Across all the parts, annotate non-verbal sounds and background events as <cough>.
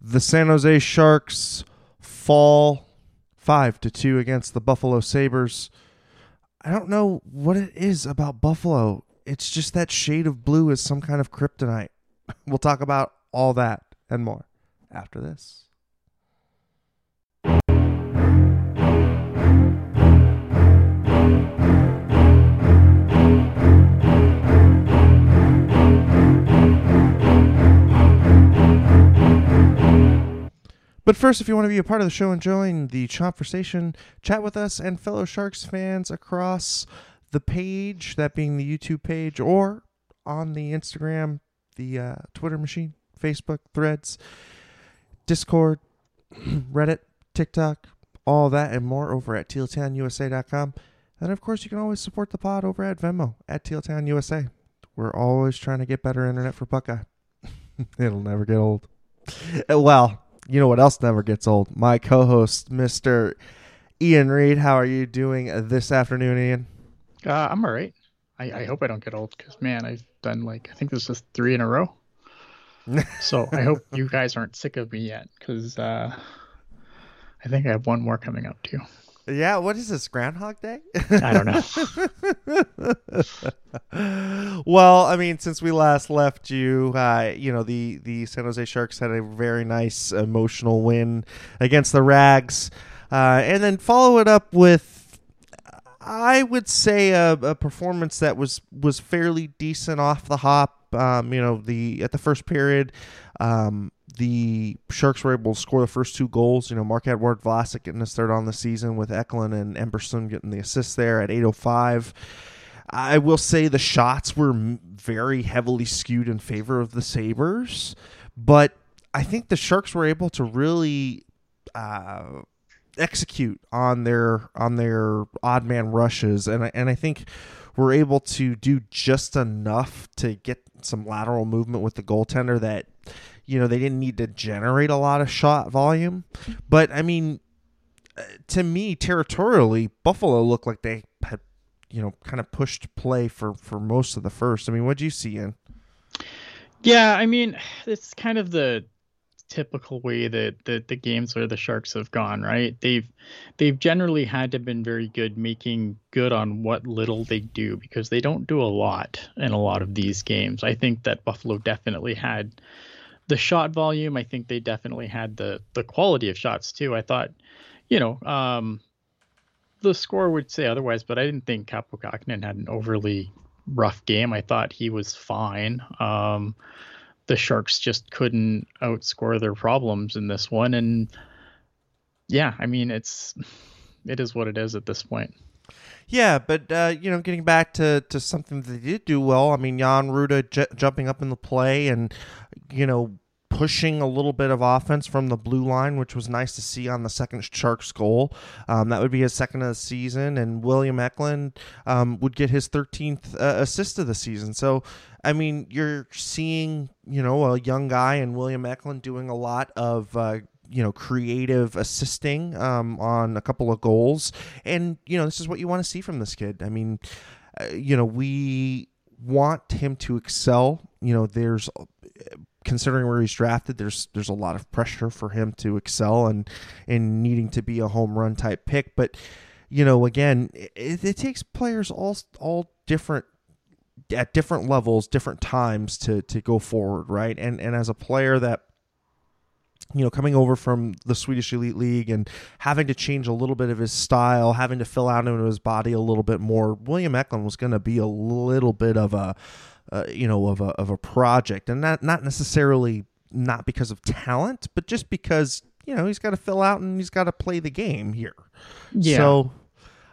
The San Jose Sharks fall 5 to 2 against the Buffalo Sabres. I don't know what it is about Buffalo. It's just that shade of blue is some kind of kryptonite. <laughs> We'll talk about all that and more after this. But first, if you want to be a part of the show and join the conversation, chat with us and fellow Sharks fans across the page, that being the YouTube page, or on the Instagram, the uh, Twitter machine, Facebook, Threads, Discord, <clears throat> Reddit, TikTok, all that and more over at tealtownusa.com. And of course, you can always support the pod over at Venmo at tealtownusa. We're always trying to get better internet for Buckeye. <laughs> It'll never get old. Well, you know what else never gets old? My co-host, Mister Ian Reed. How are you doing this afternoon, Ian? Uh, I'm all right. I, I hope I don't get old because man, I've done like I think this is three in a row. <laughs> so I hope you guys aren't sick of me yet because uh, I think I have one more coming up too. Yeah, what is this Groundhog Day? I don't know. <laughs> well, I mean, since we last left you, uh, you know the the San Jose Sharks had a very nice emotional win against the Rags, uh, and then follow it up with, I would say, a, a, performance that was was fairly decent off the hop. Um, you know, the at the first period. Um, the Sharks were able to score the first two goals. You know, Marc-Edouard Vlasic getting his third on the season with Eklund and Emberson getting the assist there at 8.05. I will say the shots were very heavily skewed in favor of the Sabres, but I think the Sharks were able to really uh, execute on their on their odd man rushes, and and I think we're able to do just enough to get some lateral movement with the goaltender that you know, they didn't need to generate a lot of shot volume. But I mean, uh, to me, territorially, Buffalo looked like they had, you know, kind of pushed play for for most of the first. I mean, what do you see in? Yeah, I mean, <sighs> it's kind of the typical way that the, the games where the Sharks have gone, right? They've they've generally had to been very good making good on what little they do because they don't do a lot in a lot of these games. I think that Buffalo definitely had the shot volume, I think they definitely had the the quality of shots too. I thought, you know, um, the score would say otherwise, but I didn't think Kaapo Kähkönen had an overly rough game. I thought he was fine. Um, the Sharks just couldn't outscore their problems in this one, and yeah, I mean it's it is what it is at this point. Yeah, but uh, you know, getting back to, to something that they did do well. I mean, Jan Rutta j- jumping up in the play and you know pushing a little bit of offense from the blue line, which was nice to see on the second Sharks goal. Um, that would be his second of the season, and William Eklund um, would get his 13th uh, assist of the season. So, I mean, you're seeing, you know, a young guy and William Eklund doing a lot of uh, you know creative assisting um, on a couple of goals. And you know this is what you want to see from this kid. I mean uh, you know we want him to excel. You know there's considering where he's drafted there's there's a lot of pressure for him to excel and and needing to be a home run type pick. But you know again it, it takes players all all different at different levels different times to to go forward right? And and as a player that you know, coming over from the Swedish Elite League and having to change a little bit of his style, having to fill out into his body a little bit more, William Eklund was going to be a little bit of a, uh, you know, of a of a project, and not not necessarily not because of talent, but just because you know he's got to fill out and he's got to play the game here. Yeah. So.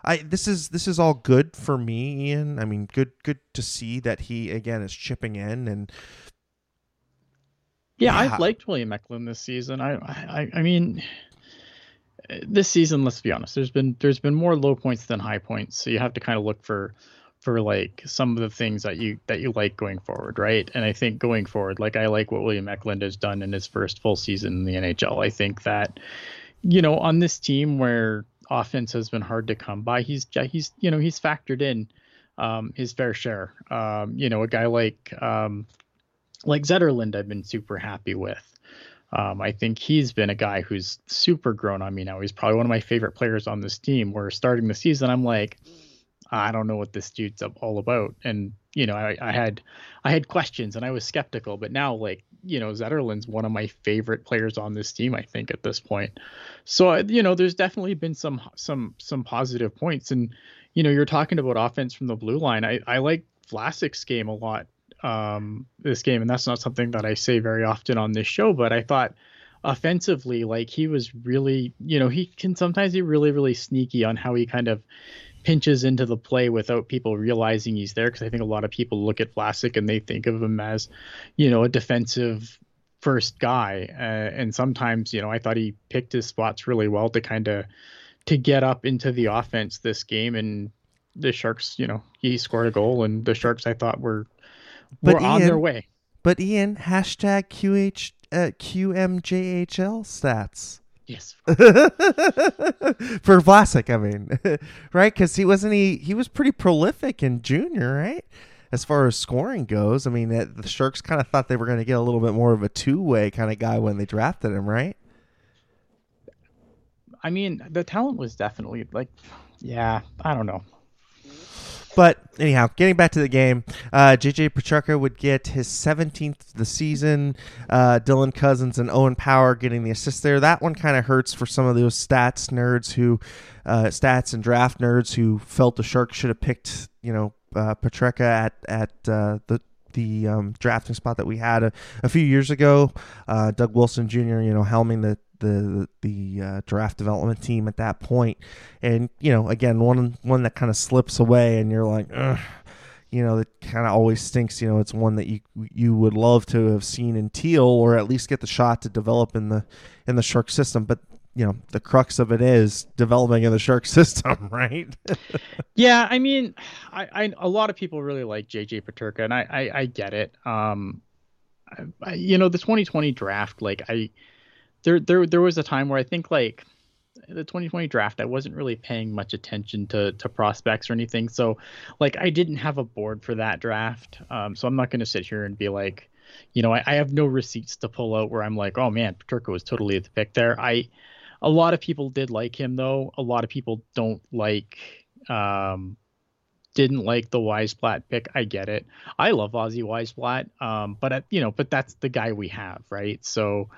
I this is this is all good for me, Ian. I mean, good good to see that he again is chipping in and yeah, I've liked William Eklund this season. I, I, I mean, this season, let's be honest, there's been there's been more low points than high points. So you have to kind of look for for like some of the things that you that you like going forward, right? And I think going forward, like I like what William Eklund has done in his first full season in the NHL. I think that you know on this team where offense has been hard to come by, he's he's you know he's factored in um, his fair share. Um, you know, a guy like um, like Zetterlund, I've been super happy with. Um, I think he's been a guy who's super grown on me now. He's probably one of my favorite players on this team. Where starting the season, I'm like, I don't know what this dude's all about. And you know, I, I had I had questions and I was skeptical, but now like you know, Zetterlund's one of my favorite players on this team. I think at this point, so you know, there's definitely been some some some positive points. And you know, you're talking about offense from the blue line. I I like Vlasic's game a lot um, this game, and that's not something that I say very often on this show. But I thought offensively, like he was really, you know, he can sometimes be really, really sneaky on how he kind of pinches into the play without people realizing he's there. Because I think a lot of people look at Vlasic and they think of him as, you know, a defensive first guy. Uh, and sometimes, you know, I thought he picked his spots really well to kind of to get up into the offense this game and the Sharks, you know, he scored a goal and the Sharks I thought were but were Ian, on their way. But Ian, hashtag QH uh, QMJHL stats. Yes. <laughs> For Vlasic, I mean, <laughs> right? Because he wasn't he he was pretty prolific in junior, right? As far as scoring goes, I mean, the Sharks kind of thought they were going to get a little bit more of a two way kind of guy when they drafted him, right? I mean, the talent was definitely like, yeah, I don't know. But anyhow, getting back to the game, uh, JJ Peterka would get his 17th of the season. Uh, Dylan Cozens and Owen Power getting the assist there. That one kind of hurts for some of those stats nerds who, uh, stats and draft nerds who felt the Sharks should have picked, you know, uh, Peterka at at uh, the the um, drafting spot that we had a, a few years ago. Uh, Doug Wilson Jr., you know, helming the the the uh, draft development team at that point, and you know, again, one one that kind of slips away, and you're like, Ugh. you know, that kind of always stinks. You know, it's one that you you would love to have seen in Teal, or at least get the shot to develop in the in the Shark system, but. You know, the crux of it is developing in the shark <laughs> system, right? <laughs> yeah, I mean, I, I a lot of people really like JJ Peterka, and I, I, I get it. Um, I, you know, the 2020 draft, like I, there there there was a time where I think like the 2020 draft I wasn't really paying much attention to to prospects or anything. So like I didn't have a board for that draft. Um, so I'm not going to sit here and be like, you know, I, I, have no receipts to pull out where I'm like, oh man, Peterka was totally at the pick there. I a lot of people did like him though. A lot of people don't like um didn't like the Wiesblatt pick. I get it. I love Ozzy Wiesblatt. Um, but at, you know, but that's the guy we have, right? So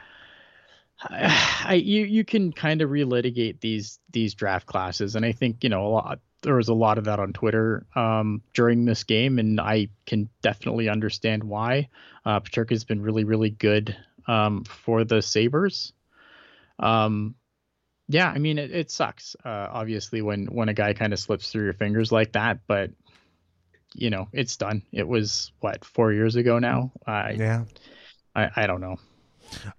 <sighs> I, you you can kind of relitigate these these draft classes, and I think you know a lot. There was a lot of that on Twitter um, during this game, and I can definitely understand why. Uh, Peterka's been really really good um, for the Sabres. Um, yeah, I mean it, it sucks uh, obviously when when a guy kind of slips through your fingers like that, but you know it's done. It was what four years ago now. I, yeah, I I don't know.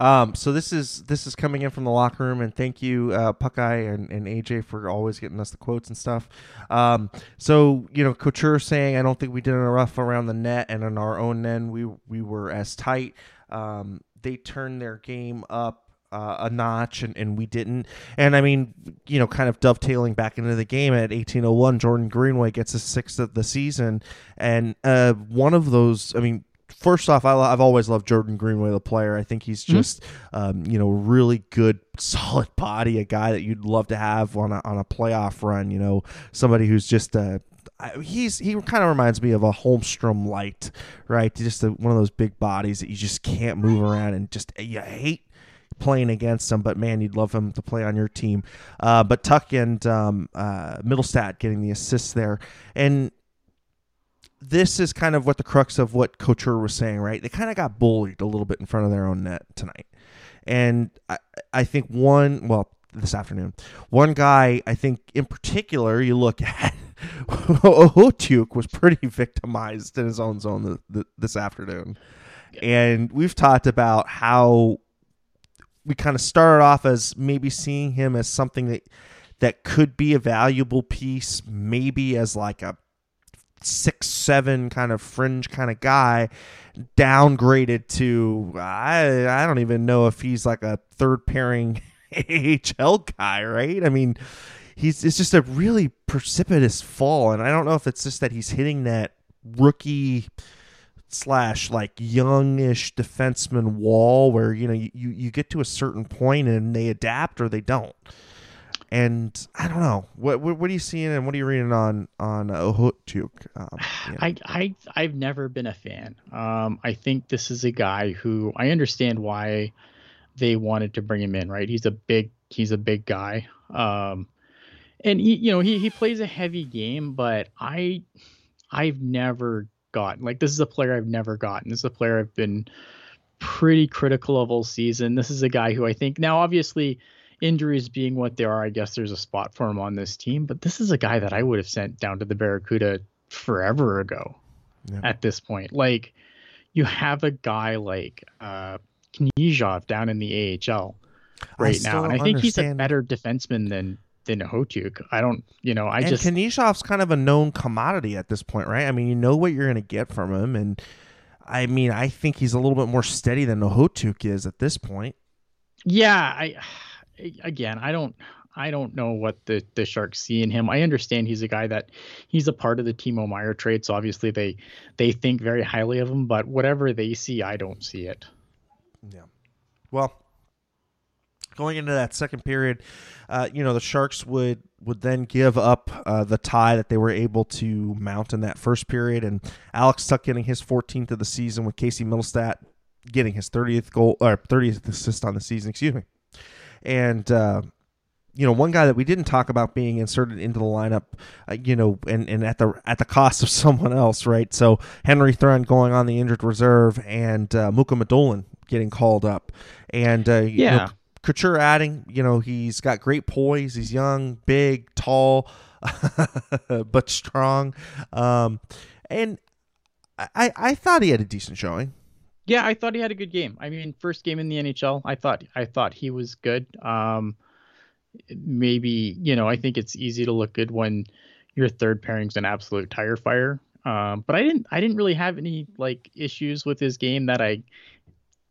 Um, so this is this is coming in from the locker room, and thank you, uh, Puckeye and, and AJ for always getting us the quotes and stuff. Um, so you know, Couture saying, "I don't think we did enough around the net, and on our own end, we we were as tight." Um, they turned their game up uh, a notch and, and we didn't. And I mean, you know, kind of dovetailing back into the game at 1801, Jordan Greenway gets his sixth of the season. And uh, one of those, I mean, first off, I, have always loved Jordan Greenway, the player. I think he's mm-hmm. just, mm-hmm. um, you know, really good, <laughs> solid body, a guy that you'd love to have on a, on a playoff run. You know, somebody who's just a he's he kind of reminds me of a Holmstrom light, right? Just a, one of those big bodies that you just can't move around and just you hate playing against him, but man, you'd love him to play on your team. Uh, but Tuch and um, uh, Mittelstadt getting the assists there, and this is kind of what the crux of what Couture was saying, right? They kind of got bullied a little bit in front of their own net tonight. And I, I think one, well, this afternoon, one guy, I think in particular, you look at <laughs> Okhotyuk was pretty victimized in his own zone the, the, this afternoon. And we've talked about how we kind of started off as maybe seeing him as something that that could be a valuable piece, maybe as like a six seven kind of fringe kind of guy downgraded to I I don't even know if he's like a third pairing <laughs> AHL guy, right? I mean, he's it's just a really precipitous fall, and I don't know if it's just that he's hitting that rookie slash like youngish defenseman wall where you know you, you get to a certain point and they adapt or they don't. And I don't know what what, what are you seeing and what are you reading on on uh, Okhotyuk? Um, yeah. I I I've never been a fan. Um, I think this is a guy who I understand why they wanted to bring him in. Right, he's a big he's a big guy. Um, and he you know he he plays a heavy game, but I I've never gotten like this is a player I've never gotten. This is a player I've been pretty critical of all season. This is a guy who I think now obviously injuries being what they are, I guess there's a spot for him on this team. But this is a guy that I would have sent down to the Barracuda forever ago at this point. Like, you have a guy like uh, Knyzhov down in the AHL right now. And I think understand. he's a better defenseman than than Hotyuk. I don't, you know, I and just Knyzhov's kind of a known commodity at this point, right? I mean, you know what you're going to get from him, and I mean, I think he's a little bit more steady than Hotyuk is at this point. Yeah, I again, I don't I don't know what the the Sharks see in him. I understand he's a guy that he's a part of the Timo Meier trade, so obviously they they think very highly of him. But whatever they see, I don't see it. Yeah. Well, going into that second period, uh, you know the Sharks would would then give up uh, the tie that they were able to mount in that first period, and Alex Tuch getting his 14th of the season with Casey Mittelstadt getting his 30th goal or 30th assist on the season. Excuse me and uh, you know one guy that we didn't talk about being inserted into the lineup, uh, you know, and, and at the at the cost of <laughs> someone else, right? So Henry Thrun going on the injured reserve, and uh, Mukhamadullin getting called up, and uh, yeah. Know, Couture adding, you know, he's got great poise. He's young, big, tall, <laughs> but strong. Um, and I, I thought he had a decent showing. Yeah, I thought he had a good game. I mean, first game in the NHL, I thought I thought he was good. Um, maybe you know, I think it's easy to look good when your third pairing's an absolute tire fire. Um, but I didn't I didn't really have any like issues with his game that I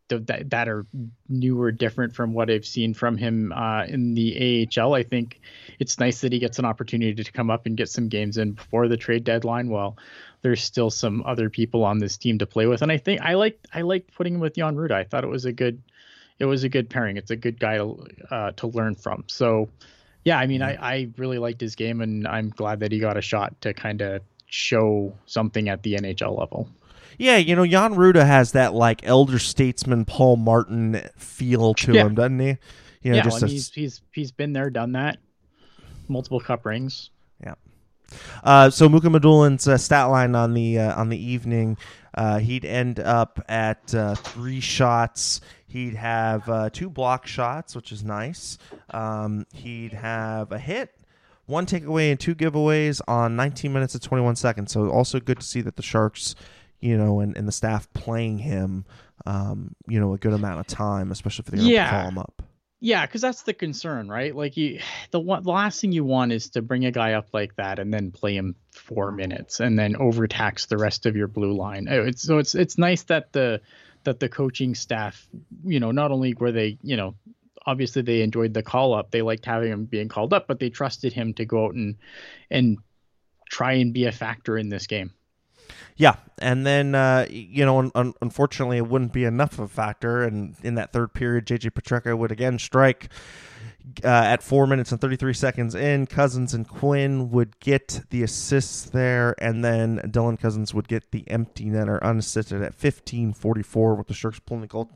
that, that are new or different from what I've seen from him uh, in the AHL. I think it's nice that he gets an opportunity to come up and get some games in before the trade deadline. While there's still some other people on this team to play with, and I think I like I liked putting him with Jan Rutta. I thought it was a good it was a good pairing. It's a good guy to uh, to learn from. So yeah, I mean I I really liked his game, and I'm glad that he got a shot to kind of show something at the NHL level. Yeah, you know, Jan Rutta has that like elder statesman Paul Martin feel to yeah. him, doesn't he? You know, yeah, just well, a... he's he's he's been there, done that, multiple cup rings. Yeah. Uh, so Mukhamadullin's uh, stat line on the uh, on the evening, uh, he'd end up at uh, three shots. He'd have uh, two block shots, which is nice. Um, he'd have a hit, one takeaway, and two giveaways on 19 minutes and 21 seconds. So also good to see that the Sharks you know, and, and the staff playing him, um, you know, a good amount of time, especially if they don't yeah. call him up. Yeah, because that's the concern, right? Like you, the one, the last thing you want is to bring a guy up like that and then play him four minutes and then overtax the rest of your blue line. Oh, it's, so it's it's nice that the that the coaching staff, you know, not only were they, you know, obviously they enjoyed the call up, they liked having him being called up, but they trusted him to go out and and try and be a factor in this game. Yeah, and then uh, you know, un- un- unfortunately, it wouldn't be enough of a factor, and in that third period, JJ Peterka would again strike. Uh, at four minutes and 33 seconds in, Cozens and Quinn would get the assists there, and then Dylan Cozens would get the empty netter unassisted at 15:44 with the Sharks pulling the goal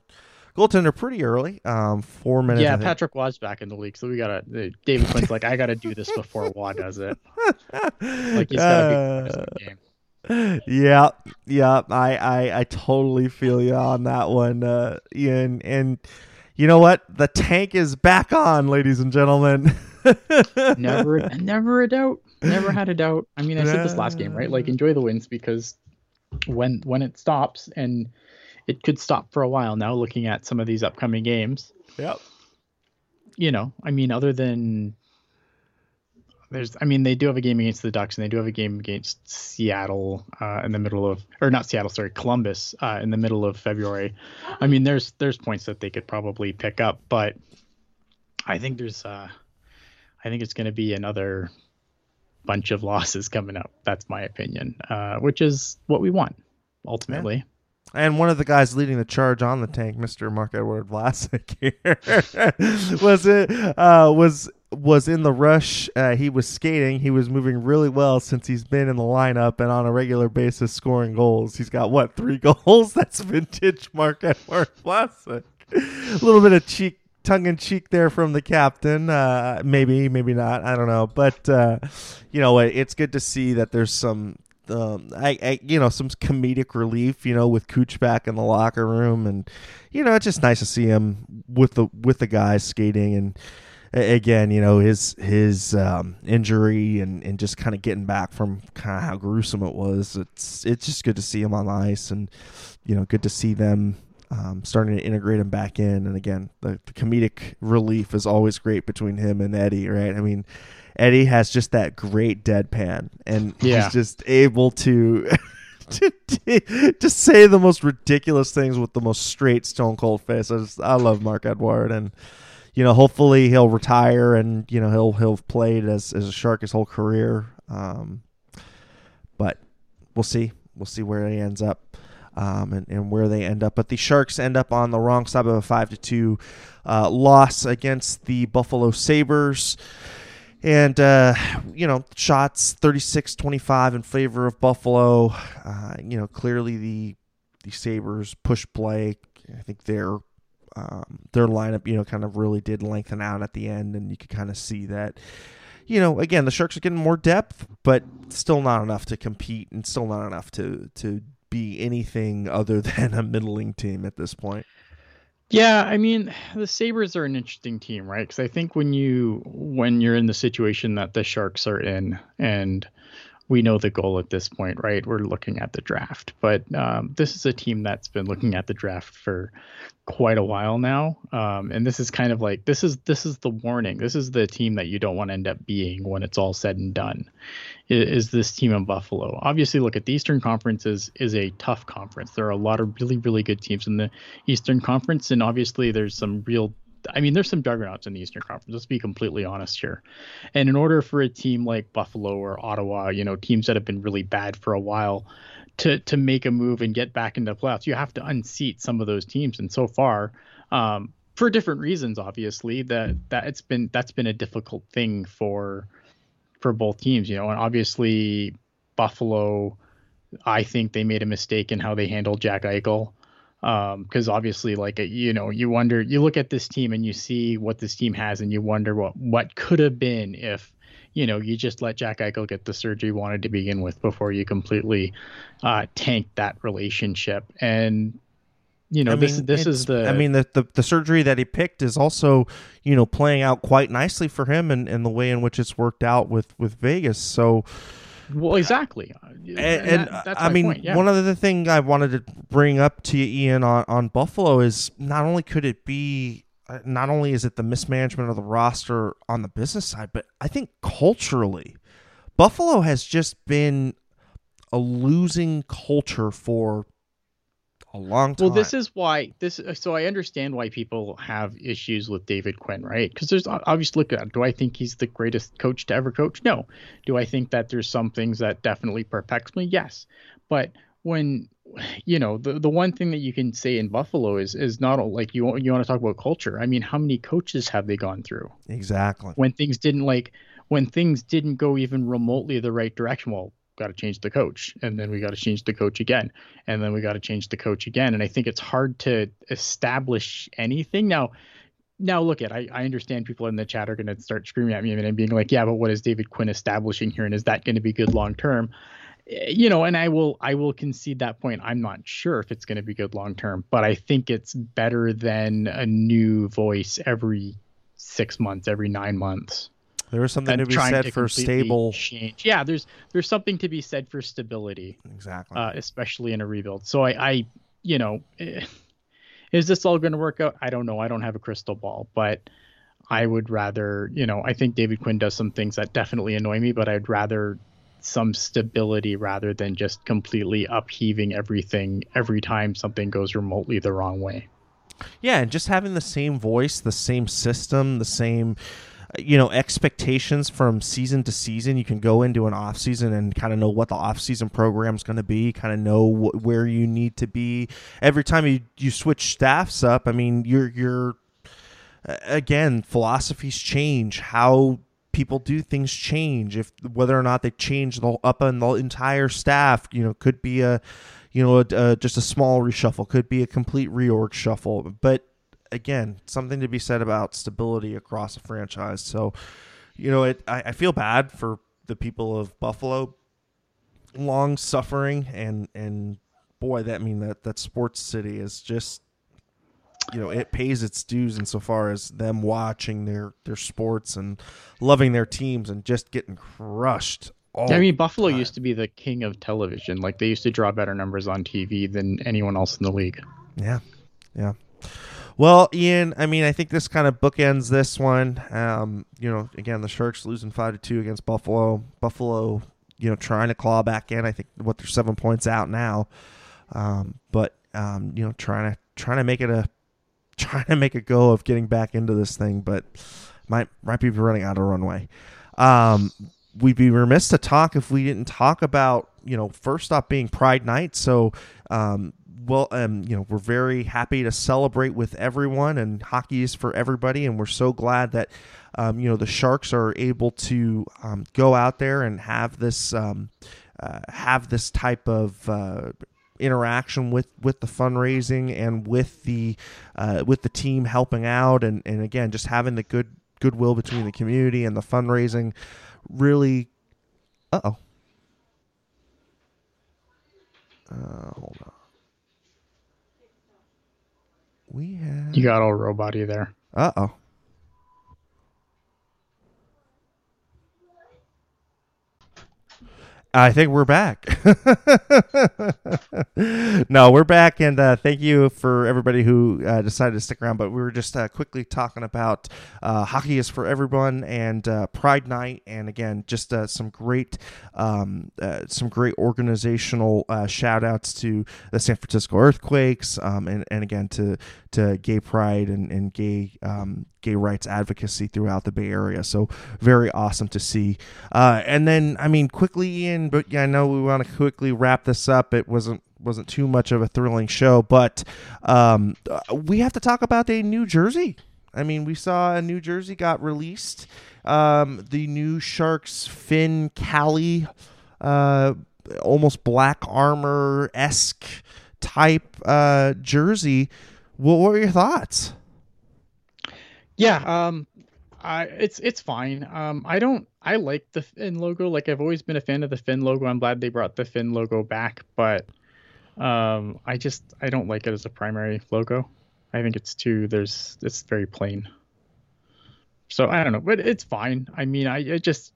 goaltender pretty early. Um, four minutes. Yeah, Patrick Roy's back in the league, so we gotta. Uh, David Quinn's like, I gotta do this before Roy does it. <laughs> like he's gotta be uh, game yeah, yeah, I, I, I totally feel you on that one. Uh, and and you know what? The tank is back on, ladies and gentlemen. <laughs> never, never a doubt. Never had a doubt. I mean, I said this last game, right? Like, enjoy the wins because when when it stops, and it could stop for a while now. Looking at some of these upcoming games, yep. You know, I mean, other than there's I mean they do have a game against the Ducks and they do have a game against Seattle uh, in the middle of or not Seattle sorry Columbus uh, in the middle of February. I mean there's there's points that they could probably pick up, but I think there's uh, I think it's going to be another bunch of losses coming up. That's my opinion, uh, which is what we want. ultimately. And one of the guys leading the charge on the tank, Mr. Marc-Edouard Vlasic, <laughs> here <laughs> was it uh, was was in the rush. Uh, he was skating. He was moving really well since he's been in the lineup and on a regular basis scoring goals. He's got what three <laughs> goals? That's vintage Marc-Edouard Vlasic. a little bit of cheek, tongue in cheek there from the captain. Uh, maybe, maybe not. I don't know. But uh, you know, it's good to see that there's some um, I, I, you know, some comedic relief, you know, with Cooch back in the locker room, and you know, it's just nice to see him with the with the guys skating, and again, you know, his his um, injury and and just kind of getting back from kind of how gruesome it was. It's it's just good to see him on the ice, and you know, good to see them um, starting to integrate him back in. And again, the, the comedic relief is always great between him and Eddie, right? I mean Eddie has just that great deadpan, and yeah. he's just able to. <laughs> to, to say the most ridiculous things with the most straight stone cold face. I, just, I love Marc-Edouard, and you know, hopefully he'll retire and you know he'll he'll played as as a shark his whole career. Um, but we'll see. We'll see where he ends up. Um, and, and where they end up. But the Sharks end up on the wrong side of a five to two uh, loss against the Buffalo Sabres. And, uh, you know, shots 36 25 in favor of Buffalo. Uh, you know, clearly the the Sabres push play. I think their um, their lineup, you know, kind of really did lengthen out at the end, and you could kind of see that. You know, again, the Sharks are getting more depth, but still not enough to compete, and still not enough to to be anything other <laughs> than a middling team at this point. Yeah, I mean, the Sabres are an interesting team, right? Because I think when you when you're in the situation that the Sharks are in, and we know the goal at this point, right? We're looking at the draft, but um, this is a team that's been looking at the draft for quite a while now, um, and this is kind of like this is this is the warning. This is the team that you don't want to end up being when it's all said and done. Is, is this team in Buffalo? Obviously, look at the Eastern Conference is is a tough conference. There are a lot of really really good teams in the Eastern Conference, and obviously there's some real I mean, there's some juggernauts in the Eastern Conference. Let's be completely honest here. And in order for a team like Buffalo or Ottawa, you know, teams that have been really bad for a while, to to make a move and get back into playoffs, you have to unseat some of those teams. And so far, um, for different reasons, obviously, that that it's been that's been a difficult thing for for both teams. You know, and obviously Buffalo, I think they made a mistake in how they handled Jack Eichel because um, obviously like you know you wonder you look at this team and you see what this team has and you wonder what what could have been if you know you just let Jack Eichel get the surgery he wanted to begin with before you completely uh, tanked that relationship. And you know I this this is the I mean the, the, the surgery that he picked is also you know playing out quite nicely for him and, and the way in which it's worked out with with Vegas. So well, exactly. And, and that, I mean, yeah. one other thing I wanted to bring up to you, Ian, on, on Buffalo is not only could it be, uh, not only is it the mismanagement of the roster on the business side, but I think culturally, Buffalo has just been a losing culture for a long time. Well, this is why this. Uh, so I understand why people have issues with David Quinn, right? Because there's obviously look at. Do I think he's the greatest coach to ever coach? No. Do I think that there's some things that definitely perplex me? Yes. But when you know the the one thing that you can say in Buffalo is is not like you you want to talk about culture. I mean, how many coaches have they gone through? Exactly. When things didn't like when things didn't go even remotely the right direction. Well, got to change the coach and then we got to change the coach again and then we got to change the coach again and i think it's hard to establish anything. Now now look at I, I understand people in the chat are going to start screaming at me and being like yeah but what is david quinn establishing here and is that going to be good long term? Eh, you know and i will i will concede that point. I'm not sure if it's going to be good long term but i think it's better than a new voice every six months every nine months there is something to be said to for stable change. Yeah, there's there's something to be said for stability. Exactly. Uh, especially in a rebuild. So I, I you know, eh, is this all going to work out? I don't know. I don't have a crystal ball, but I would rather, you know, I think David Quinn does some things that definitely annoy me, but I'd rather some stability rather than just completely upheaving everything every time something goes remotely the wrong way. Yeah, and just having the same voice, the same system, the same you know expectations from season to season. You can go into an off season and kind of know what the off season program is going to be, kind of know wh- where you need to be. Every time you you switch staffs up, I mean, you're you're again philosophies change how people do things change if whether or not they change the up on the entire staff you know could be a you know a, a, just a small reshuffle could be a complete reorg shuffle but again something to be said about stability across a franchise so you know it I, I feel bad for the people of buffalo long suffering and and boy that I mean that that sports city is just you know it pays its dues insofar as them watching their their sports and loving their teams and just getting crushed. I mean, Buffalo time. used to be the king of television. Like they used to draw better numbers on TV than anyone else in the league. Yeah, yeah. Well, Ian, I mean, I think this kind of bookends this one. Um, you know, again, the Sharks losing five to two against Buffalo. Buffalo, you know, trying to claw back in. I think what they're seven points out now, um, but um, you know, trying to trying to make it a <laughs> trying to make a go of getting back into this thing, but might might be running out of runway. Um, we'd be remiss to talk if we didn't talk about you know first off being Pride Night. So um, well, um, you know, we're very happy to celebrate with everyone, and hockey is for everybody, and we're so glad that um, you know the Sharks are able to um, go out there and have this um, uh, have this type of uh, interaction with with the fundraising and with the uh, with the team helping out and and again just having the good goodwill between the community and the fundraising really uh-oh. Uh hold on we have you got all roboty there. Uh-oh I think we're back. <laughs> no, we're back, and uh, thank you for everybody who uh, decided to stick around. But we were just uh, quickly talking about uh, hockey is for everyone and uh, Pride Night, and again, just uh, some great, um, some great organizational shout outs to the San Francisco Earthquakes, um, and and again to to gay pride and and gay um, gay rights advocacy throughout the Bay Area. So very awesome to see. Uh, and then, I mean, quickly, Ian, but yeah, I know we want to quickly wrap this up. It wasn't wasn't too much of a thrilling show, but um, we have to talk about a New Jersey. I mean, we saw a New Jersey got released. Um, the new Sharks Fin Cali, uh, almost black armor esque type uh, jersey. What were your thoughts? Yeah, um, I it's it's fine. Um, I don't I like the Fin logo. Like I've always been a fan of the Fin logo. I'm glad they brought the Fin logo back, but um, I just I don't like it as a primary logo. I think it's too there's it's very plain. So I don't know, but it's fine. I mean, I it just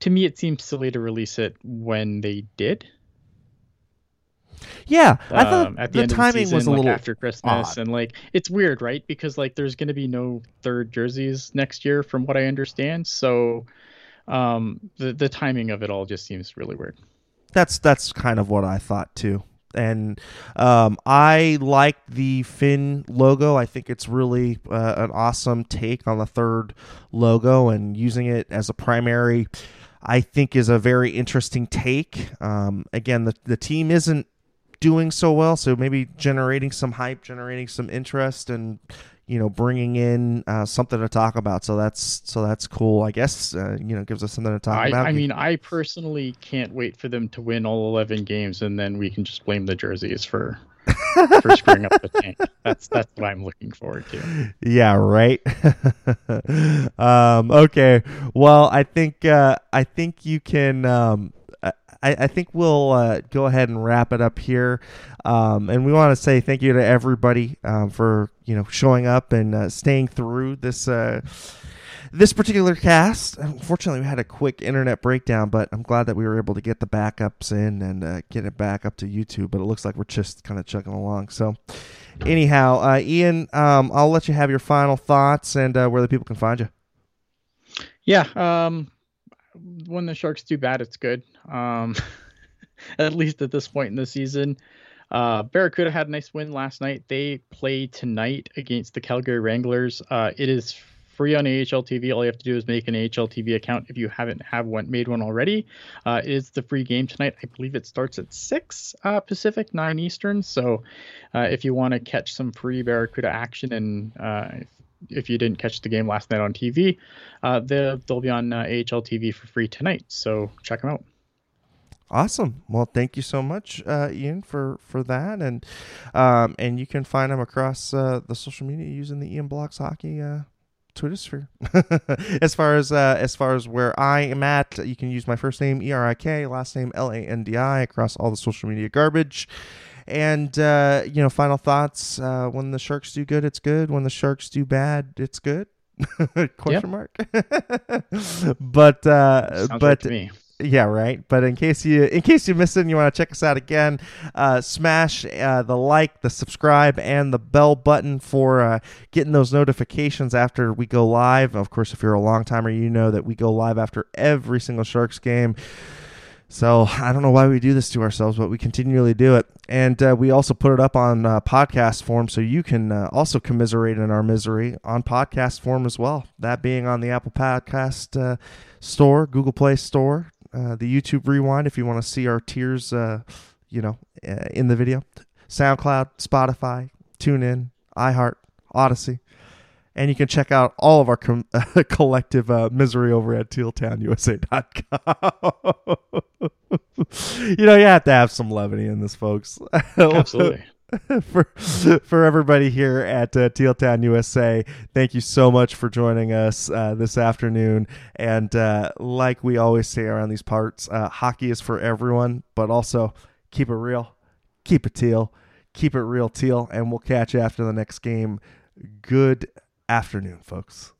to me it seems silly to release it when they did. Yeah, I thought um, at the, the timing the season, was a like little after Christmas, odd. and like it's weird, right? Because like there's going to be no third jerseys next year, from what I understand. So, um, the the timing of it all just seems really weird. That's that's kind of what I thought too, and um, I like the Fin logo. I think it's really uh, an awesome take on the third logo and using it as a primary. I think is a very interesting take. Um, again, the the team isn't doing so well. So maybe generating some hype, generating some interest, and you know bringing in uh, something to talk about. So that's so that's cool. I guess uh, you know gives us something to talk I, about. I mean, I personally can't wait for them to win all eleven games, and then we can just blame the jerseys for. for screwing up the <laughs> tank. That's that's what I'm looking forward to. Yeah, right. <laughs> um, okay. Well, I think uh, I think you can um, I, I think we'll uh, go ahead and wrap it up here. Um, and we want to say thank you to everybody um, for you know showing up and uh, staying through this uh, this particular cast. Unfortunately, we had a quick internet breakdown, but I'm glad that we were able to get the backups in and uh, get it back up to YouTube. But it looks like we're just kind of chugging along. So, anyhow, uh, Ian, um, I'll let you have your final thoughts and uh, where the people can find you. Yeah, um, when the Sharks do bad, it's good. Um, <laughs> at least at this point in the season. Uh, Barracuda had a nice win last night. They play tonight against the Calgary Wranglers. Uh, it is free on AHL TV. All you have to do is make an AHL TV account if you haven't have one made one already. Uh, it's the free game tonight. I believe it starts at six uh, Pacific, nine Eastern. So uh, if you want to catch some free Barracuda action and uh, if, you didn't catch the game last night on TV, uh, they'll, they'll be on uh, AHL TV for free tonight. So check them out. Awesome. Well, thank you so much, uh, Ian, for for that, and um, and you can find him across uh, the social media using the Ian Blocks Hockey uh, Twitter sphere. <laughs> as far as uh, as far as where I am at, you can use my first name E R I K, last name L A N D I across all the social media garbage. And uh, you know, final thoughts: uh, when the Sharks do good, it's good. When the Sharks do bad, it's good. <laughs> Question mark. <laughs> but uh, Sounds but right yeah, right. But in case you in case you missed it and you want to check us out again, uh, smash uh, the like, the subscribe, and the bell button for uh, getting those notifications after we go live. Of course, if you're a long timer, you know that we go live after every single Sharks game. So I don't know why we do this to ourselves, but we continually do it, and uh, we also put it up on uh, podcast form, so you can uh, also commiserate in our misery on podcast form as well. That being on the Apple Podcast uh, Store, Google Play Store, uh, the YouTube Rewind if you want to see our tears, uh, you know, in the video, SoundCloud, Spotify, TuneIn, iHeart, Odyssey. And you can check out all of our com- <laughs> collective uh, misery over at tealtownusa.com. <laughs> you know, you have to have some levity in this, folks. <laughs> Absolutely. for for everybody here at uh, USA, thank you so much for joining us uh, this afternoon. And uh, like we always say around these parts, uh, hockey is for everyone, but also keep it real, keep it teal, keep it real teal, and we'll catch you after the next game. Good afternoon, folks.